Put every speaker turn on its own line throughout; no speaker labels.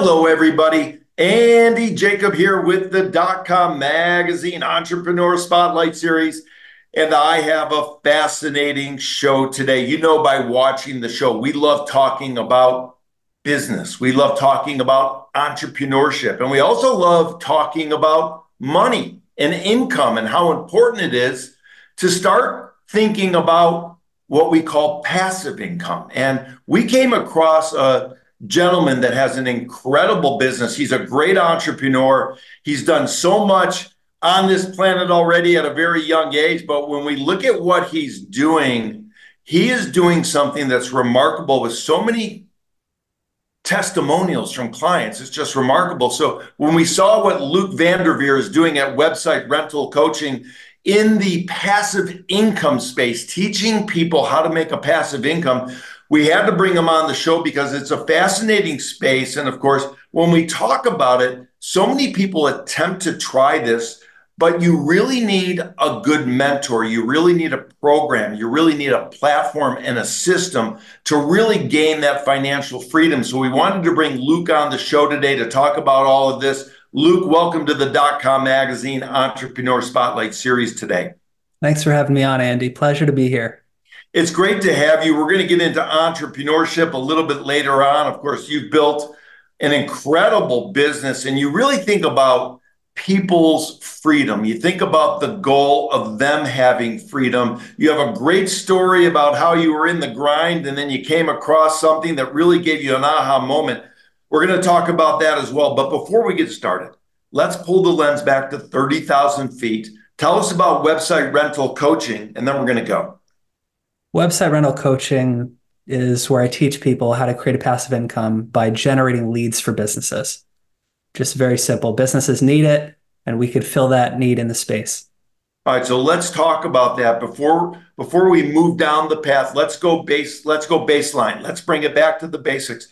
Hello, everybody. Andy Jacob here with the dot com magazine entrepreneur spotlight series. And I have a fascinating show today. You know, by watching the show, we love talking about business, we love talking about entrepreneurship, and we also love talking about money and income and how important it is to start thinking about what we call passive income. And we came across a gentleman that has an incredible business. He's a great entrepreneur. He's done so much on this planet already at a very young age. But when we look at what he's doing, he is doing something that's remarkable with so many testimonials from clients. It's just remarkable. So when we saw what Luke Van Der Veer is doing at Website Rental Coaching in the passive income space, teaching people how to make a passive income, we had to bring him on the show because it's a fascinating space. And of course, when we talk about it, so many people attempt to try this, but you really need a good mentor. You really need a program. You really need a platform and a system to really gain that financial freedom. So we wanted to bring Luke on the show today to talk about all of this. Luke, welcome to the dot com magazine entrepreneur spotlight series today.
Thanks for having me on, Andy. Pleasure to be here.
It's great to have you. We're going to get into entrepreneurship a little bit later on. Of course, you've built an incredible business and you really think about people's freedom. You think about the goal of them having freedom. You have a great story about how you were in the grind and then you came across something that really gave you an aha moment. We're going to talk about that as well. But before we get started, let's pull the lens back to 30,000 feet. Tell us about website rental coaching, and then we're going to go.
Website rental coaching is where I teach people how to create a passive income by generating leads for businesses. Just very simple. Businesses need it, and we could fill that need in the space.
All right, so let's talk about that before before we move down the path. Let's go base. Let's go baseline. Let's bring it back to the basics.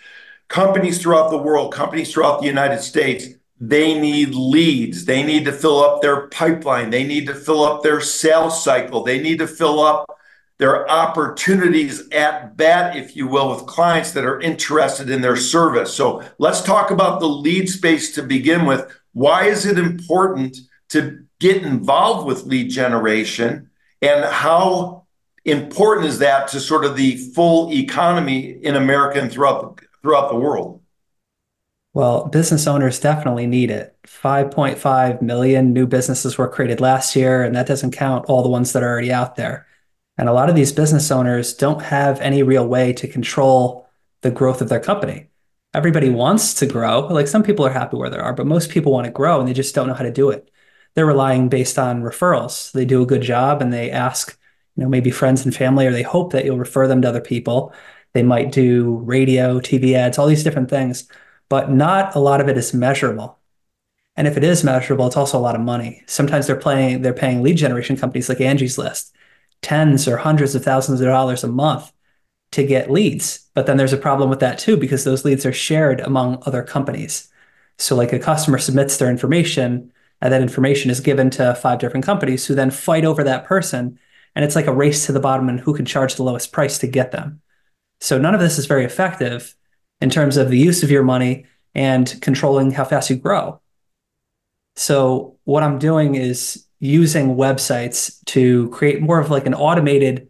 Companies throughout the world, companies throughout the United States, they need leads. They need to fill up their pipeline. They need to fill up their sales cycle. They need to fill up there are opportunities at bat, if you will, with clients that are interested in their service. So let's talk about the lead space to begin with. Why is it important to get involved with lead generation? And how important is that to sort of the full economy in America and throughout throughout the world?
Well, business owners definitely need it. 5.5 million new businesses were created last year, and that doesn't count all the ones that are already out there. And a lot of these business owners don't have any real way to control the growth of their company. Everybody wants to grow. Like some people are happy where they are, but most people want to grow and they just don't know how to do it. They're relying based on referrals. They do a good job and they ask, you know, maybe friends and family, or they hope that you'll refer them to other people. They might do radio, TV ads, all these different things, but not a lot of it is measurable. And if it is measurable, it's also a lot of money. Sometimes they're playing, they're paying lead generation companies like Angie's List tens or hundreds of thousands of dollars a month to get leads. But then there's a problem with that too, because those leads are shared among other companies. So, like a customer submits their information, and that information is given to five different companies who then fight over that person. And it's like a race to the bottom and who can charge the lowest price to get them. So, none of this is very effective in terms of the use of your money and controlling how fast you grow. So, what I'm doing is using websites to create more of like an automated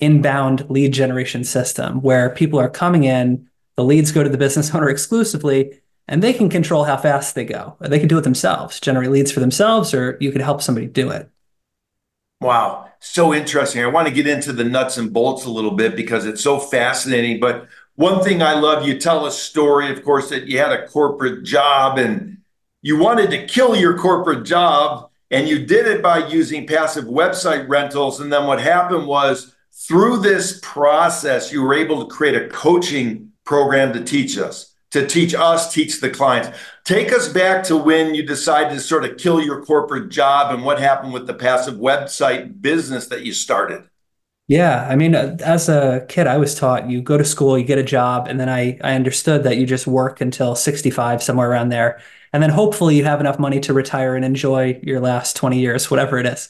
inbound lead generation system where people are coming in, the leads go to the business owner exclusively, and they can control how fast they go. They can do it themselves, generate leads for themselves, or you could help somebody do it.
Wow, so interesting. I want to get into the nuts and bolts a little bit because it's so fascinating. But one thing I love, you tell a story, of course, that you had a corporate job and you wanted to kill your corporate job and you did it by using passive website rentals. And then what happened was through this process, you were able to create a coaching program to teach us, to teach us, teach the clients. Take us back to when you decided to sort of kill your corporate job and what happened with the passive website business that you started.
Yeah, I mean, as a kid, I was taught you go to school, you get a job, and then I I understood that you just work until 65, somewhere around there, and then hopefully you have enough money to retire and enjoy your last 20 years, whatever it is.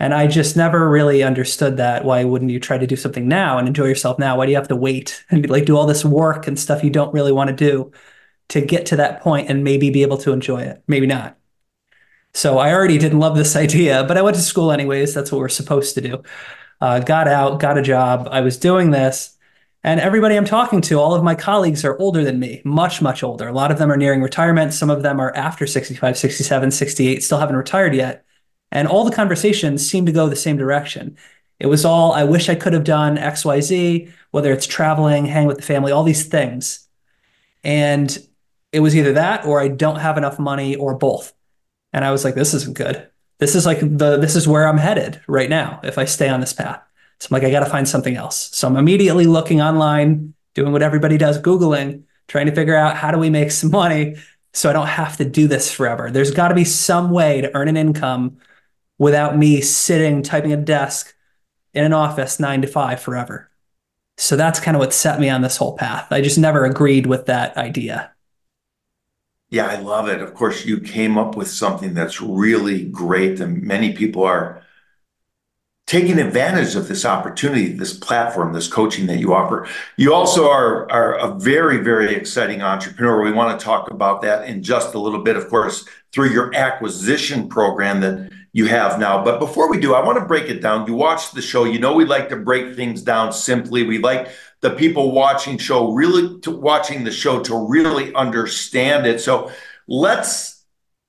And I just never really understood that. Why wouldn't you try to do something now and enjoy yourself now? Why do you have to wait and like do all this work and stuff you don't really want to do to get to that point and maybe be able to enjoy it, maybe not. So I already didn't love this idea, but I went to school anyways. That's what we're supposed to do. Uh, got out, got a job. I was doing this, and everybody I'm talking to, all of my colleagues are older than me, much, much older. A lot of them are nearing retirement. Some of them are after 65, 67, 68, still haven't retired yet. And all the conversations seem to go the same direction. It was all, I wish I could have done XYZ, whether it's traveling, hang with the family, all these things. And it was either that or I don't have enough money or both. And I was like, this isn't good. This is like the this is where I'm headed right now if I stay on this path. So I'm like, I got to find something else. So I'm immediately looking online, doing what everybody does, Googling, trying to figure out how do we make some money so I don't have to do this forever. There's got to be some way to earn an income without me sitting, typing at a desk in an office nine to five forever. So that's kind of what set me on this whole path. I just never agreed with that idea.
Yeah, I love it. Of course, you came up with something that's really great, and many people are taking advantage of this opportunity, this platform, this coaching that you offer. You also are, are a very, very exciting entrepreneur. We want to talk about that in just a little bit, of course, through your acquisition program that you have now. But before we do, I want to break it down. You watch the show, you know we like to break things down simply. We like the people watching show really to, watching the show to really understand it. So let's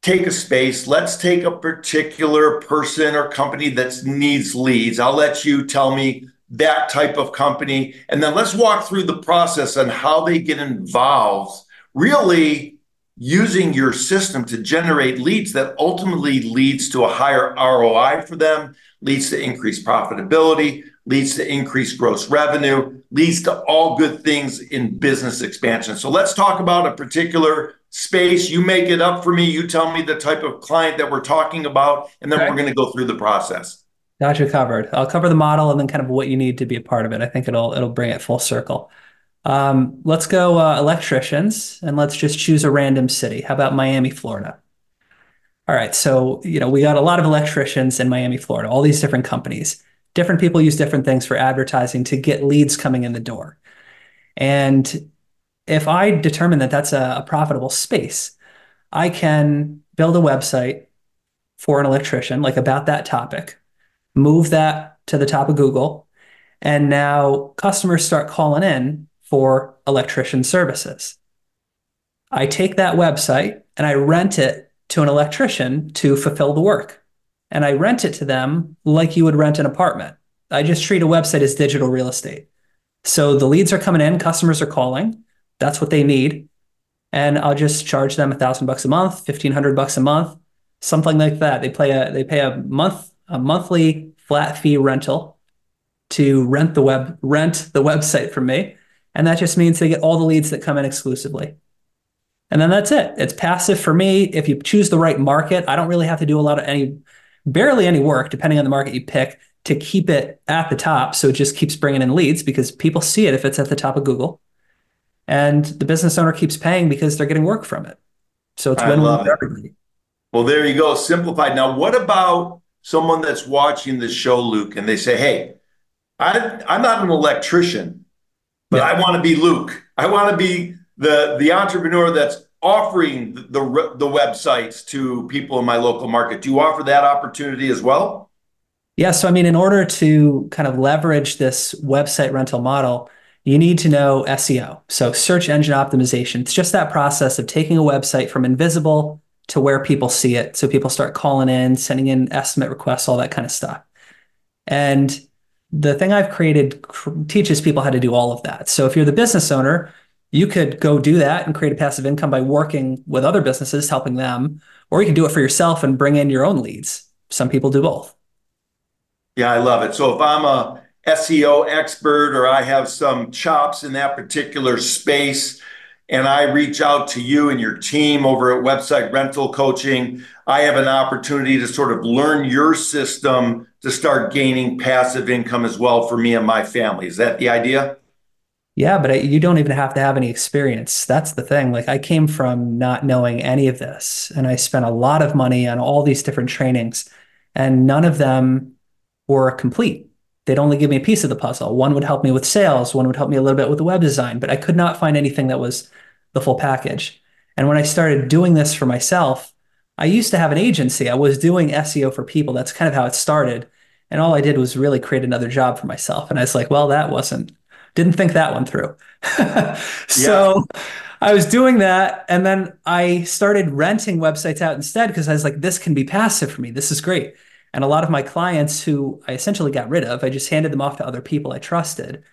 take a space. Let's take a particular person or company that needs leads. I'll let you tell me that type of company, and then let's walk through the process on how they get involved. Really using your system to generate leads that ultimately leads to a higher ROI for them, leads to increased profitability, leads to increased gross revenue, leads to all good things in business expansion. So let's talk about a particular space. You make it up for me. You tell me the type of client that we're talking about, and then we're going to go through the process.
Got you covered. I'll cover the model and then kind of what you need to be a part of it. I think it'll it'll bring it full circle. Um, let's go uh, electricians and let's just choose a random city. How about Miami, Florida? All right, so you know we got a lot of electricians in Miami, Florida. All these different companies different people use different things for advertising to get leads coming in the door. And if I determine that that's a, a profitable space, I can build a website for an electrician, like about that topic, move that to the top of Google, and now customers start calling in for electrician services. I take that website and I rent it to an electrician to fulfill the work and I rent it to them like you would rent an apartment. I just treat a website as digital real estate. So the leads are coming in, customers are calling. That's what they need. And I'll just charge them a thousand bucks a month, fifteen hundred bucks a month, something like that. They pay a they pay a month a monthly flat fee rental to rent the web rent the website from me. And that just means they get all the leads that come in exclusively. And then that's it. It's passive for me. If you choose the right market, I don't really have to do a lot of any barely any work, depending on the market you pick, to keep it at the top. So it just keeps bringing in leads because people see it if it's at the top of Google. And the business owner keeps paying because they're getting work from it. So it's win win for everybody.
Well, there you go. Simplified. Now, what about someone that's watching the show, Luke, and they say, hey, I, I'm not an electrician, but yeah. I want to be Luke. I want to be the, the entrepreneur that's offering the, the, the websites to people in my local market. Do you offer that opportunity as well?
Yeah. So, I mean, in order to kind of leverage this website rental model, you need to know SEO. So, search engine optimization. It's just that process of taking a website from invisible to where people see it. So, people start calling in, sending in estimate requests, all that kind of stuff. And the thing I've created teaches people how to do all of that. So, if you're the business owner, you could go do that and create a passive income by working with other businesses, helping them, or you can do it for yourself and bring in your own leads. Some people do both.
Yeah, I love it. So if I'm a SEO expert or I have some chops in that particular space and I reach out to you and your team over at Website Rental Coaching, I have an opportunity to sort of learn your system to start gaining passive income as well for me and my family. Is that the idea?
Yeah, but you don't even have to have any experience. That's the thing. Like I came from not knowing any of this, and I spent a lot of money on all these different trainings, and none of them were complete. They'd only give me a piece of the puzzle. One would help me with sales, one would help me a little bit with the web design, but I could not find anything that was the full package. And when I started doing this for myself, I used to have an agency. I was doing SEO for people. That's kind of how it started. And all I did was really create another job for myself. And I was like, well, that wasn't, didn't think that one through. so yeah. I was doing that. And then I started renting websites out instead because I was like, this can be passive for me. This is great. And a lot of my clients who I essentially got rid of, I just handed them off to other people I trusted.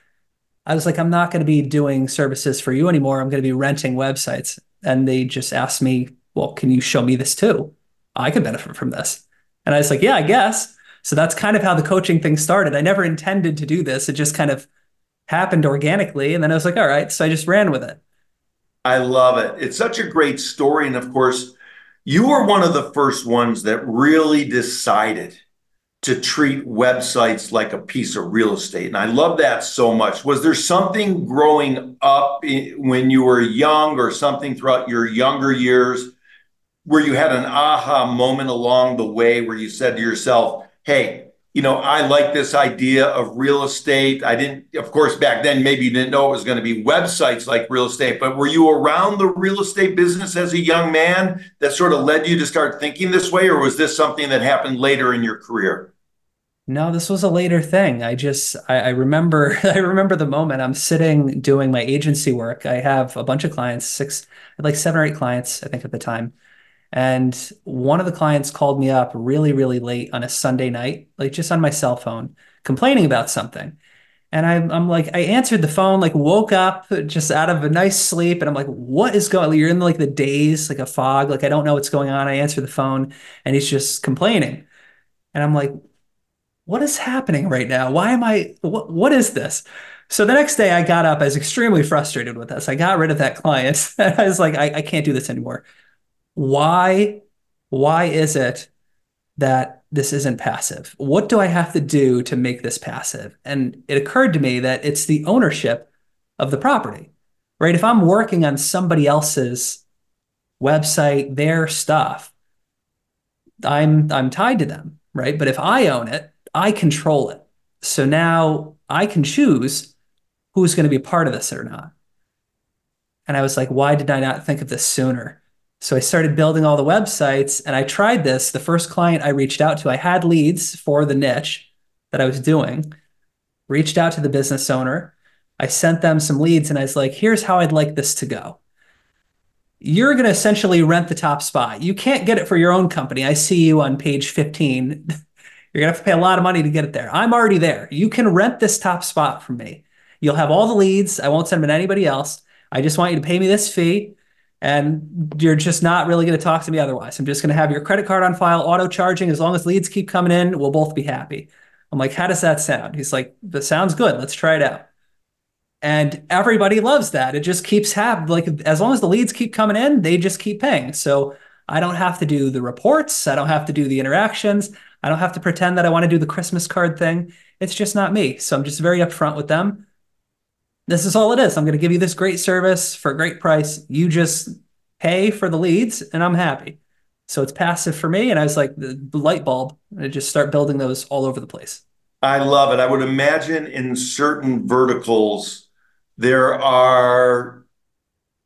I was like, I'm not going to be doing services for you anymore. I'm going to be renting websites. And they just asked me, well, can you show me this too? I could benefit from this. And I was like, yeah, I guess. So that's kind of how the coaching thing started. I never intended to do this. It just kind of happened organically. And then I was like, all right. So I just ran with it.
I love it. It's such a great story. And of course, you were one of the first ones that really decided to treat websites like a piece of real estate. And I love that so much. Was there something growing up when you were young or something throughout your younger years where you had an aha moment along the way where you said to yourself, hey, you know, I like this idea of real estate. I didn't, of course, back then, maybe you didn't know it was going to be websites like real estate, but were you around the real estate business as a young man that sort of led you to start thinking this way? Or was this something that happened later in your career?
No, this was a later thing. I just, I, I remember, I remember the moment I'm sitting doing my agency work. I have a bunch of clients, six, like seven or eight clients, I think at the time and one of the clients called me up really, really late on a Sunday night, like just on my cell phone, complaining about something. And I'm, I'm like, I answered the phone, like woke up just out of a nice sleep. And I'm like, what is going You're in like the daze, like a fog. Like, I don't know what's going on. I answer the phone and he's just complaining. And I'm like, what is happening right now? Why am I, what, what is this? So the next day I got up, I was extremely frustrated with this. I got rid of that client. I was like, I, I can't do this anymore why why is it that this isn't passive? What do I have to do to make this passive? And it occurred to me that it's the ownership of the property, right? If I'm working on somebody else's website, their stuff, I'm I'm tied to them, right? But if I own it, I control it. So now I can choose who's going to be part of this or not. And I was like, why did I not think of this sooner? So I started building all the websites and I tried this. The first client I reached out to, I had leads for the niche that I was doing, reached out to the business owner. I sent them some leads and I was like, here's how I'd like this to go. You're going to essentially rent the top spot. You can't get it for your own company. I see you on page 15. You're going to have to pay a lot of money to get it there. I'm already there. You can rent this top spot from me. You'll have all the leads. I won't send them to anybody else. I just want you to pay me this fee and you're just not really going to talk to me otherwise. I'm just going to have your credit card on file, auto charging. As long as leads keep coming in, we'll both be happy. I'm like, how does that sound? He's like, that sounds good. Let's try it out. And everybody loves that. It just keeps happening. Like, as long as the leads keep coming in, they just keep paying. So I don't have to do the reports. I don't have to do the interactions. I don't have to pretend that I want to do the Christmas card thing. It's just not me. So I'm just very upfront with them this is all it is. I'm going to give you this great service for a great price. You just pay for the leads and I'm happy. So it's passive for me. And I was like, the light bulb, I just start building those all over the place.
I love it. I would imagine in certain verticals, there are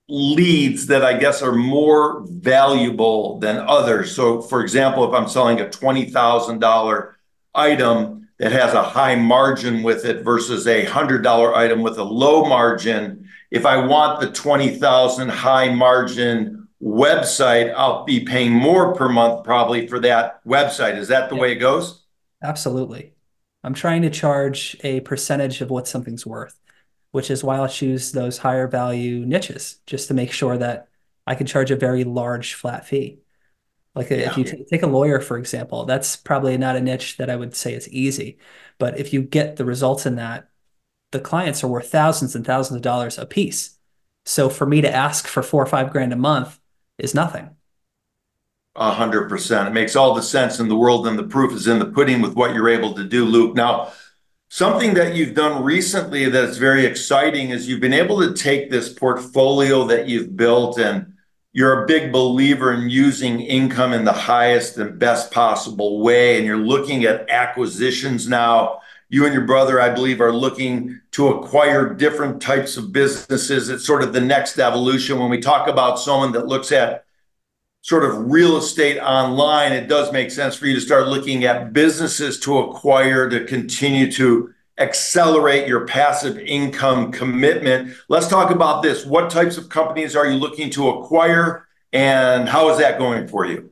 leads that I guess are more valuable than others. So, for example, if I'm selling a $20,000 item, that has a high margin with it versus a $100 item with a low margin. If I want the 20,000 high margin website, I'll be paying more per month probably for that website. Is that the yeah. way it goes?
Absolutely. I'm trying to charge a percentage of what something's worth, which is why I'll choose those higher value niches just to make sure that I can charge a very large flat fee. Like yeah. if you t- take a lawyer, for example, that's probably not a niche that I would say is easy. But if you get the results in that, the clients are worth thousands and thousands of dollars a piece. So for me to ask for four or five grand a month is nothing.
A hundred percent. It makes all the sense in the world, and the proof is in the pudding with what you're able to do, Luke. Now, something that you've done recently that's very exciting is you've been able to take this portfolio that you've built and you're a big believer in using income in the highest and best possible way, and you're looking at acquisitions now. you and your brother, I believe, are looking to acquire different types of businesses. It's sort of the next evolution. When we talk about someone that looks at sort of real estate online, it does make sense for you to start looking at businesses to acquire to continue to accelerate your passive income commitment. Let's talk about this. What types of companies are you looking to acquire, and how is that going for you?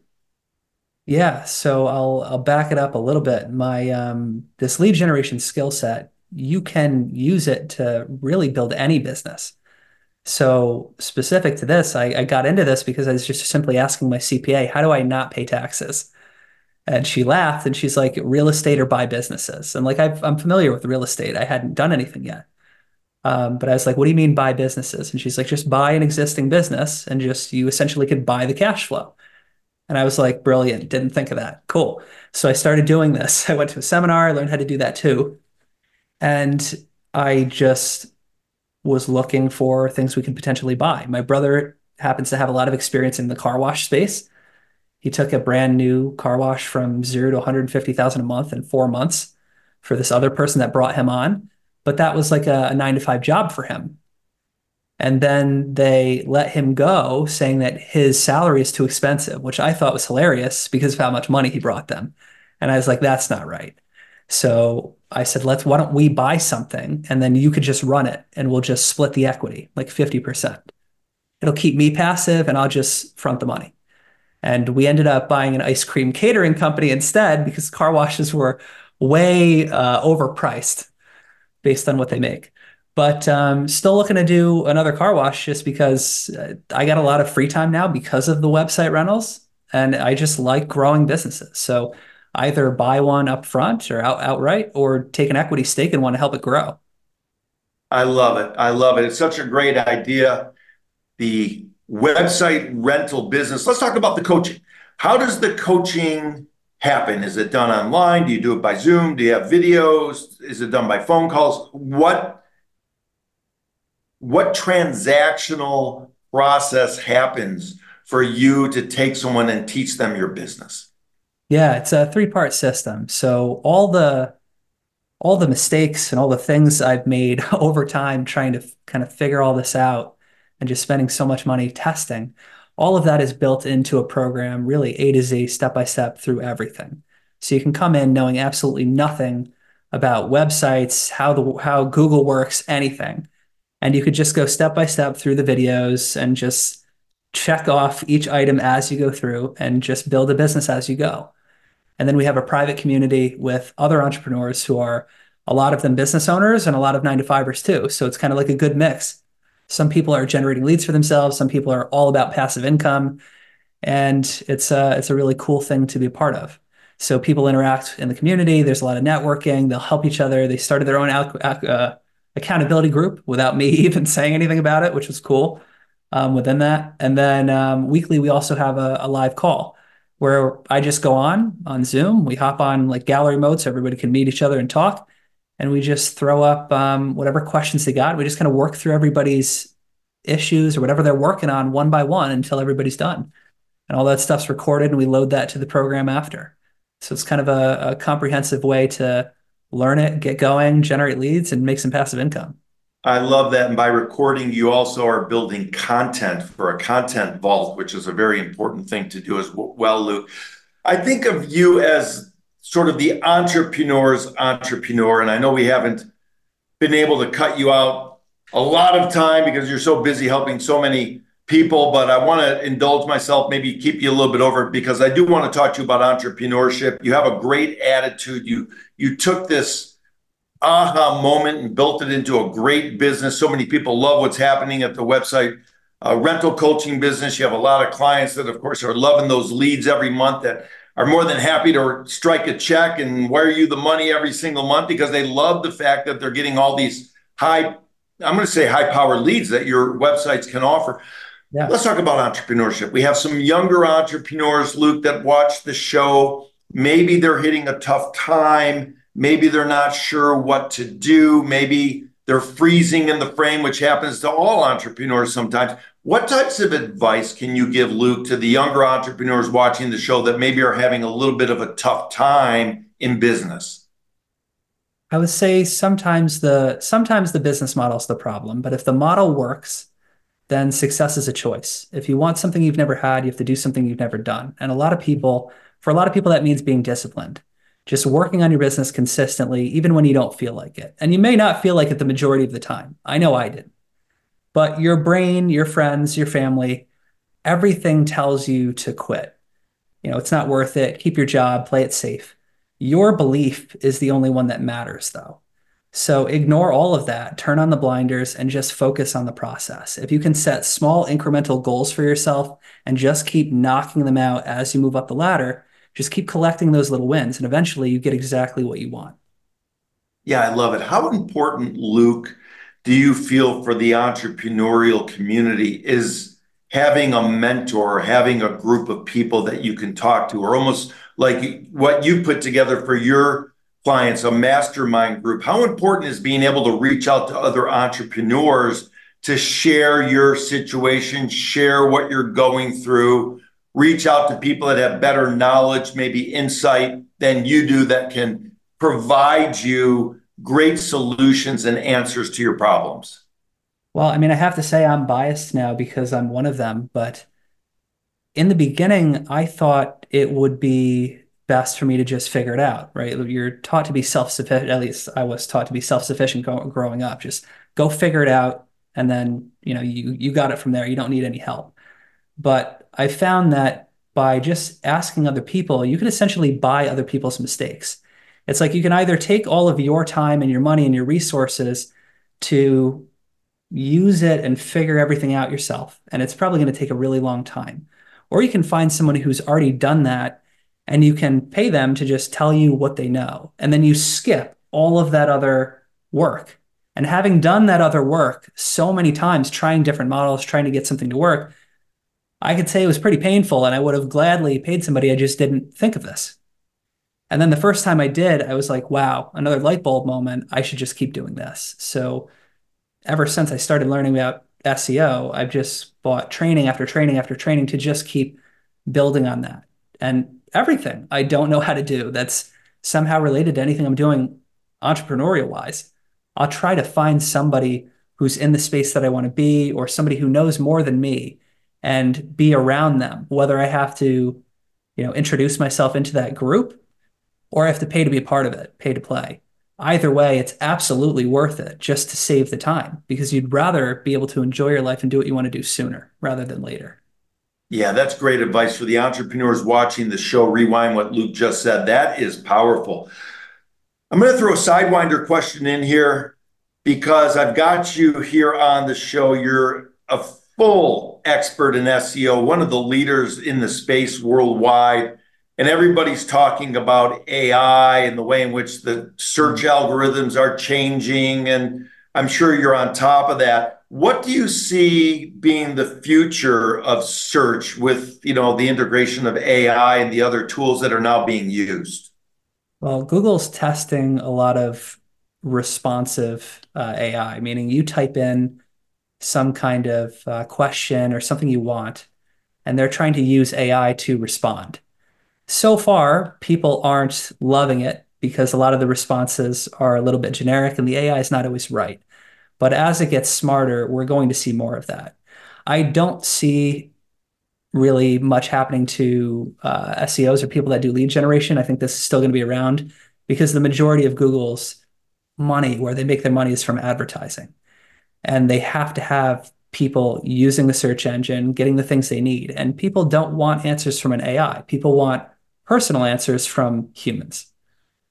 Yeah, so I'll I'll back it up a little bit. My um, this lead generation skill set, you can use it to really build any business. So specific to this, I, I got into this because I was just simply asking my CPA, how do I not pay taxes? And she laughed and she's like, real estate or buy businesses. And like, i am familiar with real estate. I hadn't done anything yet. Um, but I was like, what do you mean buy businesses? And she's like, just buy an existing business and just you essentially could buy the cash flow. And I was like, brilliant. Didn't think of that. Cool. So I started doing this. I went to a seminar, I learned how to do that too. And I just was looking for things we could potentially buy. My brother happens to have a lot of experience in the car wash space. He took a brand new car wash from zero to 150,000 a month in four months for this other person that brought him on. But that was like a, a nine to five job for him. And then they let him go, saying that his salary is too expensive, which I thought was hilarious because of how much money he brought them. And I was like, that's not right. So I said, let's, why don't we buy something and then you could just run it and we'll just split the equity like 50%. It'll keep me passive and I'll just front the money. And we ended up buying an ice cream catering company instead because car washes were way uh, overpriced based on what they make but um, still looking to do another car wash just because uh, I got a lot of free time now because of the website rentals, and I just like growing businesses. So either buy one up front or out, outright, or take an equity stake and want to help it grow.
I love it. I love it. It's such a great idea. The website rental business. Let's talk about the coaching. How does the coaching happen? Is it done online? Do you do it by Zoom? Do you have videos? Is it done by phone calls? What what transactional process happens for you to take someone and teach them your business?
Yeah, it's a three-part system. So all the all the mistakes and all the things I've made over time trying to kind of figure all this out and just spending so much money testing, all of that is built into a program, really A to Z, step by step through everything. So you can come in knowing absolutely nothing about websites, how the how Google works, anything and you could just go step by step through the videos and just check off each item as you go through and just build a business as you go. And then we have a private community with other entrepreneurs who are a lot of them business owners and a lot of nine to fivers too. So it's kind of like a good mix. Some people are generating leads for themselves. Some people are all about passive income, and it's a it's a really cool thing to be a part of. So people interact in the community. There's a lot of networking. They'll help each other. They started their own uh, accountability group without me even saying anything about it, which was cool um, within that. And then um, weekly, we also have a, a, live call where I just go on on Zoom. We hop on like gallery mode so everybody can meet each other and talk. And we just throw up um, whatever questions they got. We just kind of work through everybody's issues or whatever they're working on one by one until everybody's done. And all that stuff's recorded and we load that to the program after. So it's kind of a, a comprehensive way to learn it, get going, generate leads, and make some passive income.
I love that. And by recording, you also are building content for a content vault, which is a very important thing to do as well, Luke. I think of you as sort of the entrepreneur's entrepreneur. And I know we haven't been able to cut you out a lot of time because you're so busy helping so many people, but I want to indulge myself, maybe keep you a little bit over because I do want to talk to you about entrepreneurship. You have a great attitude. You you took this aha moment and built it into a great business. So many people love what's happening at the website uh, rental coaching business. You have a lot of clients that, of course, are loving those leads every month that are more than happy to strike a check and wire you the money every single month because they love the fact that they're getting all these high, I'm going to say high power leads that your websites can offer. Yeah. Let's talk about entrepreneurship. We have some younger entrepreneurs, Luke, that watch the show. Maybe they're hitting a tough time. Maybe they're not sure what to do. Maybe they're freezing in the frame, which happens to all entrepreneurs sometimes. What types of advice can you give, Luke, to the younger entrepreneurs watching the show that maybe are having a little bit of a tough time in business?
I would say sometimes the sometimes the business model is the problem, but if the model works, then success is a choice. If you want something you've never had, you have to do something you've never done. And a lot of people, for a lot of people, that means being disciplined, just working on your business consistently, even when you don't feel like it. And you may not feel like it the majority of the time. I know I did. But your brain, your friends, your family, everything tells you to quit. You know, it's not worth it. Keep your job, play it safe. Your belief is the only one that matters, though. So ignore all of that, turn on the blinders, and just focus on the process. If you can set small incremental goals for yourself and just keep knocking them out as you move up the ladder, just keep collecting those little wins, and eventually you get exactly what you want.
Yeah, I love it. How important, Luke, do you feel for the entrepreneurial community is having a mentor, having a group of people that you can talk to, or almost like what you put together for your clients, a mastermind group. How important is being able to reach out to other entrepreneurs to share your situation, share what you're going through, reach out to people that have better knowledge, maybe insight than you do that can provide you great solutions and answers to your problems?
Well, I mean, I have to say I'm biased now because I'm one of them, but in the beginning, I thought it would be best for me to just figure it out, right? You're taught to be self-sufficient. At least I was taught to be self-sufficient growing up. Just go figure it out, and then you know you you got it from there. You don't need any help. But I found that by just asking other people, you can essentially buy other people's mistakes. It's like you can either take all of your time and your money and your resources to use it and figure everything out yourself, and it's probably going to take a really long time. Or you can find someone who's already done that and you can pay them to just tell you what they know. And then you skip all of that other work. And having done that other work so many times, trying different models, trying to get something to work, I could say it was pretty painful and I would have gladly paid somebody. I just didn't think of this. And then the first time I did, I was like, wow, another light bulb moment. I should just keep doing this. So ever since I started learning about SEO, I've just bought training after training after training to just keep building on that. And everything I don't know how to do that's somehow related to anything I'm doing entrepreneurial wise. I'll try to find somebody who's in the space that I want to be or somebody who knows more than me and be around them, whether I have to, you know, introduce myself into that group or I have to pay to be a part of it, pay to play. Either way, it's absolutely worth it just to save the time because you'd rather be able to enjoy your life and do what you want to do sooner rather than later.
Yeah, that's great advice for the entrepreneurs watching the show. Rewind what Luke just said. That is powerful. I'm going to throw a sidewinder question in here because I've got you here on the show. You're a full expert in SEO, one of the leaders in the space worldwide. And everybody's talking about AI and the way in which the search algorithms are changing. And I'm sure you're on top of that. What do you see being the future of search with, you know, the integration of AI and the other tools that are now being used?
Well, Google's testing a lot of responsive uh, AI, meaning you type in some kind of uh, question or something you want, and they're trying to use AI to respond. So far, people aren't loving it because a lot of the responses are a little bit generic and the AI is not always right. But as it gets smarter, we're going to see more of that. I don't see really much happening to uh, SEOs or people that do lead generation. I think this is still going to be around because the majority of Google's money, where they make their money, is from advertising. And they have to have people using the search engine, getting the things they need. And people don't want answers from an AI. People want personal answers from humans,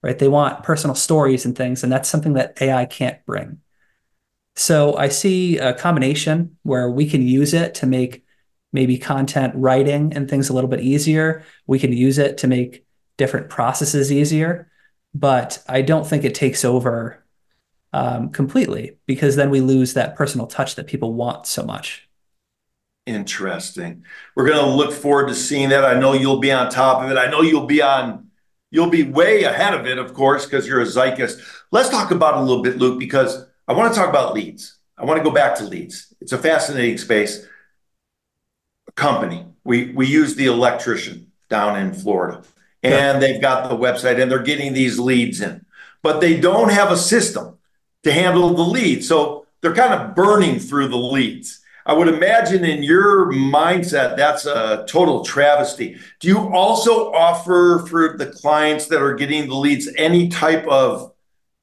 right? They want personal stories and things. And that's something that AI can't bring. So I see a combination where we can use it to make maybe content writing and things a little bit easier. We can use it to make different processes easier, but I don't think it takes over um, completely because then we lose that personal touch that people want so much.
Interesting. We're going to look forward to seeing that. I know you'll be on top of it. I know you'll be on, you'll be way ahead of it, of course, because you're a zeitgeist. Let's talk about it a little bit, Luke, because I want to talk about leads. I want to go back to leads. It's a fascinating space. A company. We we use the electrician down in Florida, and they've got the website, and they're getting these leads in. but they don't have a system to handle the leads. So they're kind of burning through the leads. I would imagine in your mindset, that's a total travesty. Do you also offer for the clients that are getting the leads any type of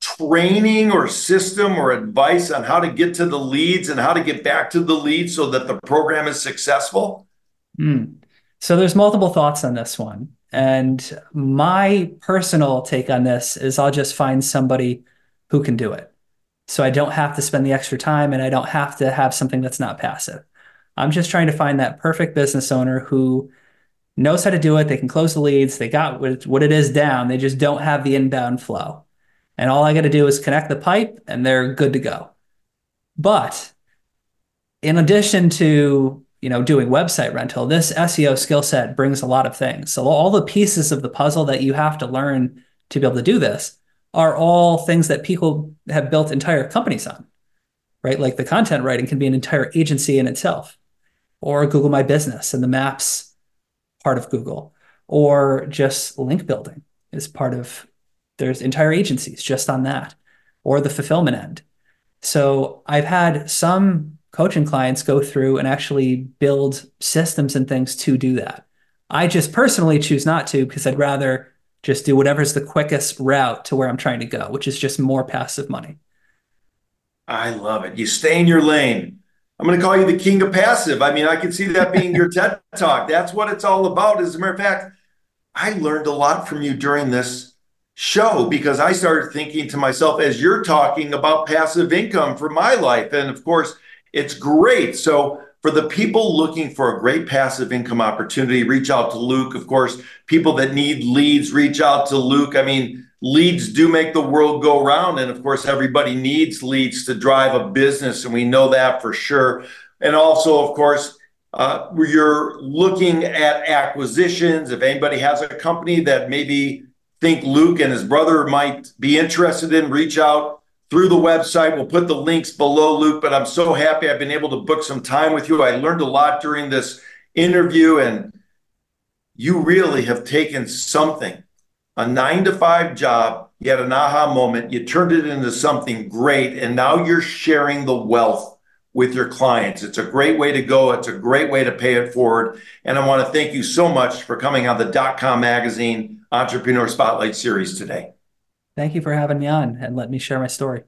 training or system or advice on how to get to the leads and how to get back to the leads so that the program is successful?
Mm. So there's multiple thoughts on this one. And my personal take on this is I'll just find somebody who can do it. So I don't have to spend the extra time and I don't have to have something that's not passive. I'm just trying to find that perfect business owner who knows how to do it. They can close the leads. They got what it is down. They just don't have the inbound flow. And all I got to do is connect the pipe and they're good to go. But in addition to you know doing website rental this seo skill set brings a lot of things so all the pieces of the puzzle that you have to learn to be able to do this are all things that people have built entire companies on, right? Like the content writing can be an entire agency in itself, or Google My Business and the maps part of Google, or just link building is part of, there's entire agencies just on that, or the fulfillment end. So I've had some coaching clients go through and actually build systems and things to do that. I just personally choose not to because I'd rather just do whatever's the quickest route to where I'm trying to go, which is just more passive money.
I love it. You stay in your lane. I'm going to call you the king of passive. I mean, I can see that being your TED talk. That's what it's all about. As a matter of fact, I learned a lot from you during this show because I started thinking to myself as you're talking about passive income for my life. And of course, it's great. So for the people looking for a great passive income opportunity, reach out to Luke. Of course, people that need leads, reach out to Luke. I mean, leads do make the world go round. And of course, everybody needs leads to drive a business. And we know that for sure. And also, of course, uh, you're looking at acquisitions. If anybody has a company that maybe think Luke and his brother might be interested in, reach out through the website. We'll put the links below, Luke, but I'm so happy I've been able to book some time with you. I learned a lot during this interview, and you really have taken something, a nine to five job, you had an aha moment, you turned it into something great, and now you're sharing the wealth with your clients. It's a great way to go. It's a great way to pay it forward. And I want to thank you so much for coming on the dot com magazine entrepreneur spotlight series today.
Thank you for having me on and let me share my story.